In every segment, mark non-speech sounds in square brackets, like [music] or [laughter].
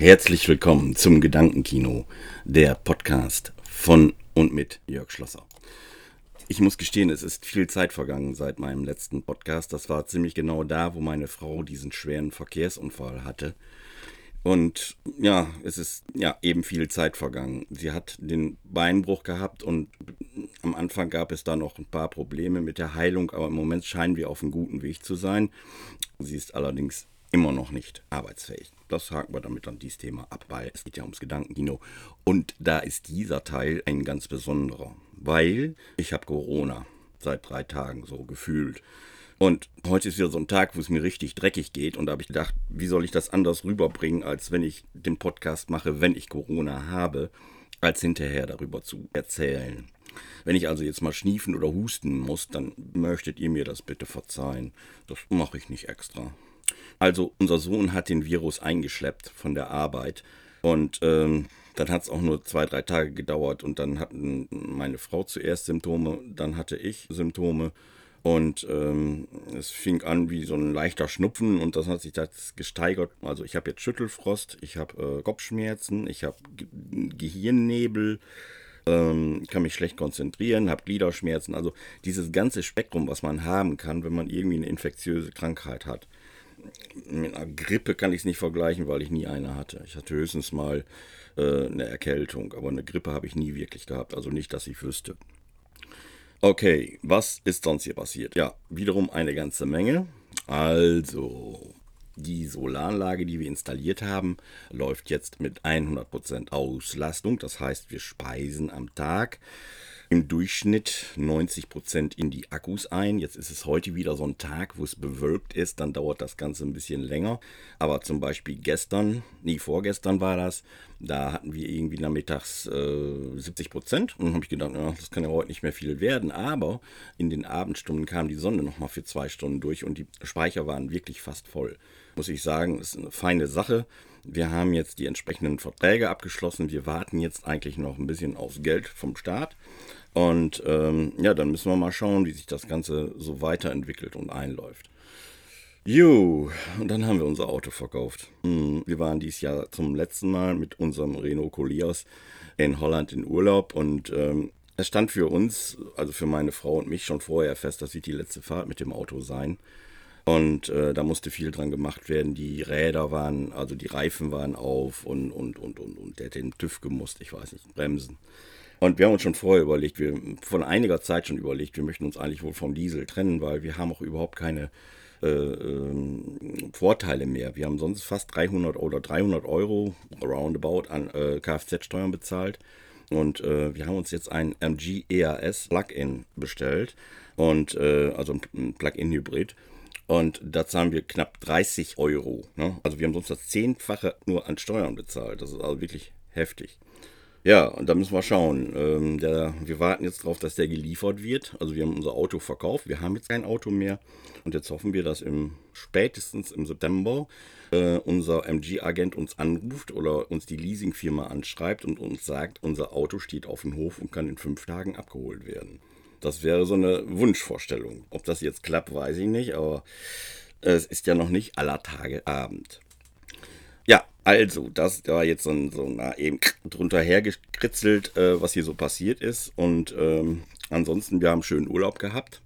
Herzlich willkommen zum Gedankenkino, der Podcast von und mit Jörg Schlosser. Ich muss gestehen, es ist viel Zeit vergangen seit meinem letzten Podcast. Das war ziemlich genau da, wo meine Frau diesen schweren Verkehrsunfall hatte. Und ja, es ist ja eben viel Zeit vergangen. Sie hat den Beinbruch gehabt und am Anfang gab es da noch ein paar Probleme mit der Heilung, aber im Moment scheinen wir auf einem guten Weg zu sein. Sie ist allerdings immer noch nicht arbeitsfähig. Das haken wir damit an dieses Thema ab, weil es geht ja ums Gedankenkino. Und da ist dieser Teil ein ganz besonderer, weil ich habe Corona seit drei Tagen so gefühlt. Und heute ist wieder so ein Tag, wo es mir richtig dreckig geht. Und da habe ich gedacht, wie soll ich das anders rüberbringen, als wenn ich den Podcast mache, wenn ich Corona habe, als hinterher darüber zu erzählen. Wenn ich also jetzt mal schniefen oder husten muss, dann möchtet ihr mir das bitte verzeihen. Das mache ich nicht extra. Also unser Sohn hat den Virus eingeschleppt von der Arbeit und ähm, dann hat es auch nur zwei, drei Tage gedauert und dann hatten meine Frau zuerst Symptome, dann hatte ich Symptome und ähm, es fing an wie so ein leichter Schnupfen und das hat sich das gesteigert. Also ich habe jetzt Schüttelfrost, ich habe äh, Kopfschmerzen, ich habe Gehirnnebel, ähm, kann mich schlecht konzentrieren, habe Gliederschmerzen. Also dieses ganze Spektrum, was man haben kann, wenn man irgendwie eine infektiöse Krankheit hat mit einer Grippe kann ich es nicht vergleichen, weil ich nie eine hatte. Ich hatte höchstens mal äh, eine Erkältung, aber eine Grippe habe ich nie wirklich gehabt. Also nicht, dass ich wüsste. Okay, was ist sonst hier passiert? Ja, wiederum eine ganze Menge. Also, die Solaranlage, die wir installiert haben, läuft jetzt mit 100% Auslastung. Das heißt, wir speisen am Tag im Durchschnitt 90 Prozent in die Akkus ein. Jetzt ist es heute wieder so ein Tag, wo es bewölkt ist, dann dauert das Ganze ein bisschen länger. Aber zum Beispiel gestern, nee, vorgestern war das, da hatten wir irgendwie nachmittags äh, 70 Prozent. Und dann habe ich gedacht, ja, das kann ja heute nicht mehr viel werden. Aber in den Abendstunden kam die Sonne nochmal für zwei Stunden durch und die Speicher waren wirklich fast voll. Muss ich sagen, ist eine feine Sache. Wir haben jetzt die entsprechenden Verträge abgeschlossen. Wir warten jetzt eigentlich noch ein bisschen aufs Geld vom Staat. Und ähm, ja, dann müssen wir mal schauen, wie sich das Ganze so weiterentwickelt und einläuft. Jo, und dann haben wir unser Auto verkauft. Hm, wir waren dieses Jahr zum letzten Mal mit unserem Renault Colias in Holland in Urlaub und ähm, es stand für uns, also für meine Frau und mich schon vorher fest, das wird die letzte Fahrt mit dem Auto sein. Und äh, da musste viel dran gemacht werden. Die Räder waren, also die Reifen waren auf und, und, und, und, und der hat den TÜV gemusst, ich weiß nicht, Bremsen. Und wir haben uns schon vorher überlegt, wir von einiger Zeit schon überlegt, wir möchten uns eigentlich wohl vom Diesel trennen, weil wir haben auch überhaupt keine äh, äh, Vorteile mehr. Wir haben sonst fast 300 oder 300 Euro roundabout an äh, Kfz-Steuern bezahlt. Und äh, wir haben uns jetzt ein MG EAS Plug-in bestellt. Und äh, also ein Plug-in-Hybrid. Und da zahlen wir knapp 30 Euro. Ne? Also wir haben sonst das Zehnfache nur an Steuern bezahlt. Das ist also wirklich heftig. Ja, und da müssen wir schauen. Ähm, der, wir warten jetzt darauf, dass der geliefert wird. Also wir haben unser Auto verkauft, wir haben jetzt kein Auto mehr. Und jetzt hoffen wir, dass im spätestens im September äh, unser MG-Agent uns anruft oder uns die Leasingfirma anschreibt und uns sagt, unser Auto steht auf dem Hof und kann in fünf Tagen abgeholt werden. Das wäre so eine Wunschvorstellung. Ob das jetzt klappt, weiß ich nicht, aber es ist ja noch nicht aller Tage Abend. Also, das war jetzt so, ein, so na, eben drunter hergekritzelt, äh, was hier so passiert ist. Und ähm, ansonsten, wir haben schönen Urlaub gehabt.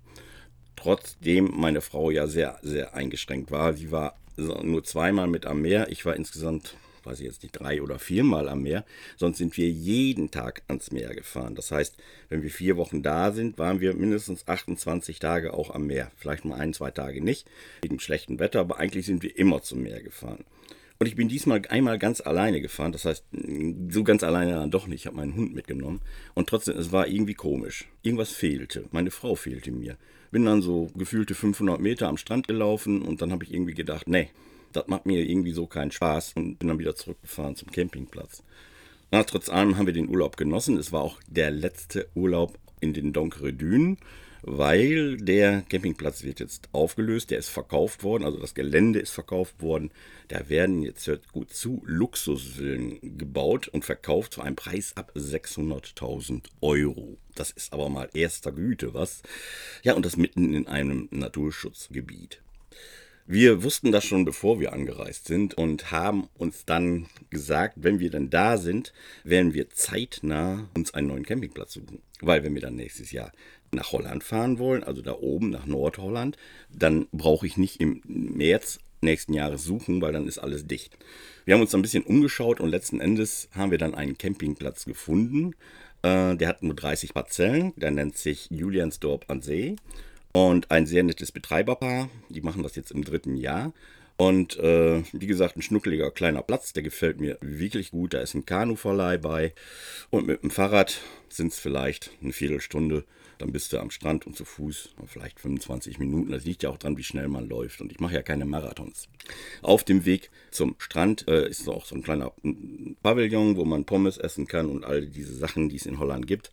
Trotzdem meine Frau ja sehr, sehr eingeschränkt war. Sie war nur zweimal mit am Meer. Ich war insgesamt, weiß ich jetzt nicht, drei oder viermal am Meer. Sonst sind wir jeden Tag ans Meer gefahren. Das heißt, wenn wir vier Wochen da sind, waren wir mindestens 28 Tage auch am Meer. Vielleicht mal ein, zwei Tage nicht, wegen schlechtem Wetter, aber eigentlich sind wir immer zum Meer gefahren. Und ich bin diesmal einmal ganz alleine gefahren. Das heißt, so ganz alleine dann doch nicht. Ich habe meinen Hund mitgenommen. Und trotzdem, es war irgendwie komisch. Irgendwas fehlte. Meine Frau fehlte mir. Bin dann so gefühlte 500 Meter am Strand gelaufen und dann habe ich irgendwie gedacht, nee, das macht mir irgendwie so keinen Spaß und bin dann wieder zurückgefahren zum Campingplatz. Na, trotz allem haben wir den Urlaub genossen. Es war auch der letzte Urlaub in den Donkere Dünen weil der Campingplatz wird jetzt aufgelöst, der ist verkauft worden, also das Gelände ist verkauft worden. Da werden jetzt hört gut zu Luxusvillen gebaut und verkauft zu einem Preis ab 600.000 Euro. Das ist aber mal erster Güte, was? Ja, und das mitten in einem Naturschutzgebiet. Wir wussten das schon, bevor wir angereist sind und haben uns dann gesagt, wenn wir dann da sind, werden wir zeitnah uns einen neuen Campingplatz suchen. Weil wenn wir dann nächstes Jahr nach Holland fahren wollen, also da oben nach Nordholland, dann brauche ich nicht im März nächsten Jahres suchen, weil dann ist alles dicht. Wir haben uns ein bisschen umgeschaut und letzten Endes haben wir dann einen Campingplatz gefunden. Äh, der hat nur 30 Parzellen, der nennt sich Juliansdorp an See und ein sehr nettes Betreiberpaar. Die machen das jetzt im dritten Jahr. Und äh, wie gesagt, ein schnuckeliger kleiner Platz, der gefällt mir wirklich gut. Da ist ein Kanuverleih bei. Und mit dem Fahrrad sind es vielleicht eine Viertelstunde. Dann bist du am Strand und zu Fuß vielleicht 25 Minuten. Das liegt ja auch dran, wie schnell man läuft. Und ich mache ja keine Marathons. Auf dem Weg zum Strand äh, ist auch so ein kleiner Pavillon, wo man Pommes essen kann und all diese Sachen, die es in Holland gibt.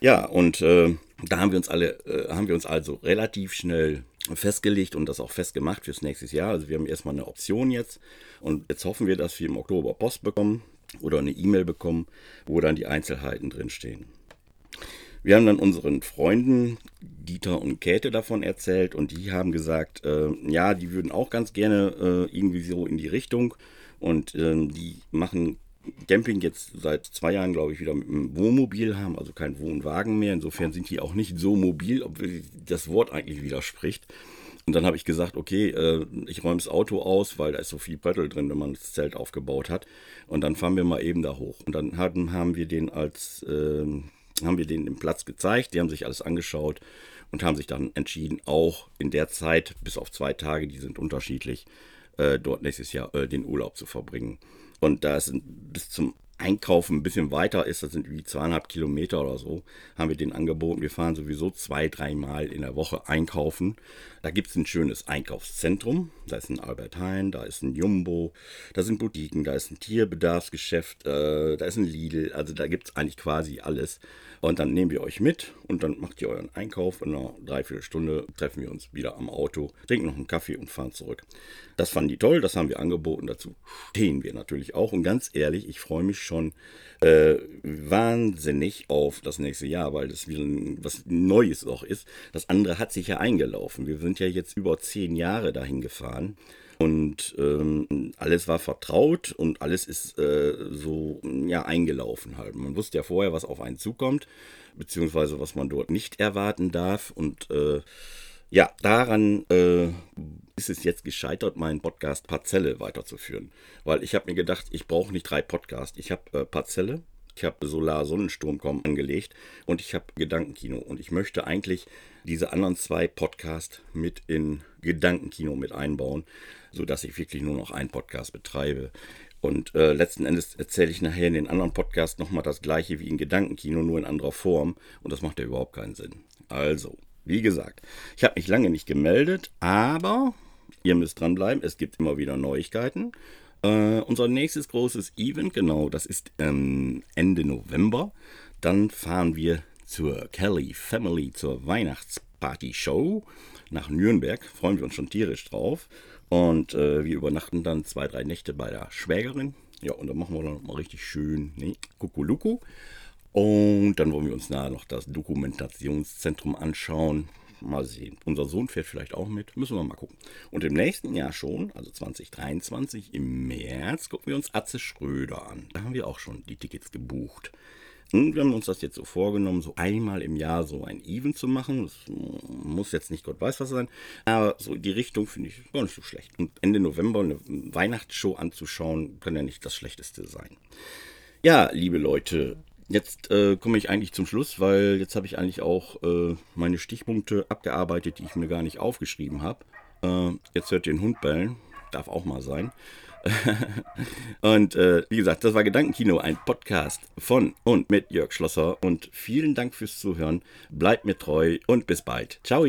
Ja, und äh, da haben wir uns alle, äh, haben wir uns also relativ schnell festgelegt und das auch festgemacht fürs nächste Jahr. Also wir haben erstmal eine Option jetzt und jetzt hoffen wir, dass wir im Oktober Post bekommen oder eine E-Mail bekommen, wo dann die Einzelheiten drinstehen. Wir haben dann unseren Freunden Dieter und Käthe davon erzählt und die haben gesagt, äh, ja, die würden auch ganz gerne äh, irgendwie so in die Richtung und äh, die machen Camping jetzt seit zwei Jahren, glaube ich, wieder mit einem Wohnmobil haben, also kein Wohnwagen mehr. Insofern sind die auch nicht so mobil, obwohl das Wort eigentlich widerspricht. Und dann habe ich gesagt, okay, äh, ich räume das Auto aus, weil da ist so viel Pöttel drin, wenn man das Zelt aufgebaut hat. Und dann fahren wir mal eben da hoch. Und dann hatten, haben wir den als, äh, haben wir den im Platz gezeigt, die haben sich alles angeschaut und haben sich dann entschieden, auch in der Zeit, bis auf zwei Tage, die sind unterschiedlich, äh, dort nächstes Jahr äh, den Urlaub zu verbringen. Und da es bis zum Einkaufen ein bisschen weiter ist, das sind wie zweieinhalb Kilometer oder so, haben wir den angeboten. Wir fahren sowieso zwei, dreimal in der Woche einkaufen. Da gibt es ein schönes Einkaufszentrum. Da ist ein Albert Heijn, da ist ein Jumbo, da sind Boutiquen, da ist ein Tierbedarfsgeschäft, äh, da ist ein Lidl. Also da gibt es eigentlich quasi alles. Und dann nehmen wir euch mit und dann macht ihr euren Einkauf. In einer Dreiviertelstunde treffen wir uns wieder am Auto, trinken noch einen Kaffee und fahren zurück. Das fanden die toll, das haben wir angeboten. Dazu stehen wir natürlich auch. Und ganz ehrlich, ich freue mich schon äh, wahnsinnig auf das nächste Jahr, weil das wieder was Neues auch ist. Das andere hat sich ja eingelaufen. Wir sind ja jetzt über zehn Jahre dahin gefahren. Und ähm, alles war vertraut und alles ist äh, so ja, eingelaufen halt. Man wusste ja vorher, was auf einen zukommt, beziehungsweise was man dort nicht erwarten darf. Und äh, ja, daran äh, ist es jetzt gescheitert, meinen Podcast Parzelle weiterzuführen. Weil ich habe mir gedacht, ich brauche nicht drei Podcasts. Ich habe äh, Parzelle, ich habe Solar Sonnensturmcom angelegt und ich habe Gedankenkino. Und ich möchte eigentlich diese anderen zwei Podcasts mit in Gedankenkino mit einbauen, sodass ich wirklich nur noch einen Podcast betreibe. Und äh, letzten Endes erzähle ich nachher in den anderen Podcasts nochmal das gleiche wie in Gedankenkino, nur in anderer Form. Und das macht ja überhaupt keinen Sinn. Also, wie gesagt, ich habe mich lange nicht gemeldet, aber ihr müsst dranbleiben. Es gibt immer wieder Neuigkeiten. Äh, unser nächstes großes Event, genau, das ist ähm, Ende November. Dann fahren wir zur Kelly Family, zur Weihnachtsparty-Show nach Nürnberg. Freuen wir uns schon tierisch drauf. Und äh, wir übernachten dann zwei, drei Nächte bei der Schwägerin. Ja, und dann machen wir dann mal richtig schön ne, Kukuluku. Und dann wollen wir uns nachher noch das Dokumentationszentrum anschauen. Mal sehen. Unser Sohn fährt vielleicht auch mit. Müssen wir mal gucken. Und im nächsten Jahr schon, also 2023, im März, gucken wir uns Atze Schröder an. Da haben wir auch schon die Tickets gebucht. Und wir haben uns das jetzt so vorgenommen, so einmal im Jahr so ein Event zu machen. Das muss jetzt nicht Gott weiß was sein, aber so die Richtung finde ich gar nicht so schlecht. Und Ende November eine Weihnachtsshow anzuschauen, kann ja nicht das Schlechteste sein. Ja, liebe Leute, Jetzt äh, komme ich eigentlich zum Schluss, weil jetzt habe ich eigentlich auch äh, meine Stichpunkte abgearbeitet, die ich mir gar nicht aufgeschrieben habe. Äh, jetzt hört ihr den Hund bellen, darf auch mal sein. [laughs] und äh, wie gesagt, das war Gedankenkino, ein Podcast von und mit Jörg Schlosser. Und vielen Dank fürs Zuhören. Bleibt mir treu und bis bald. Ciao.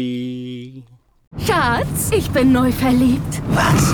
Schatz, ich bin neu verliebt. Was?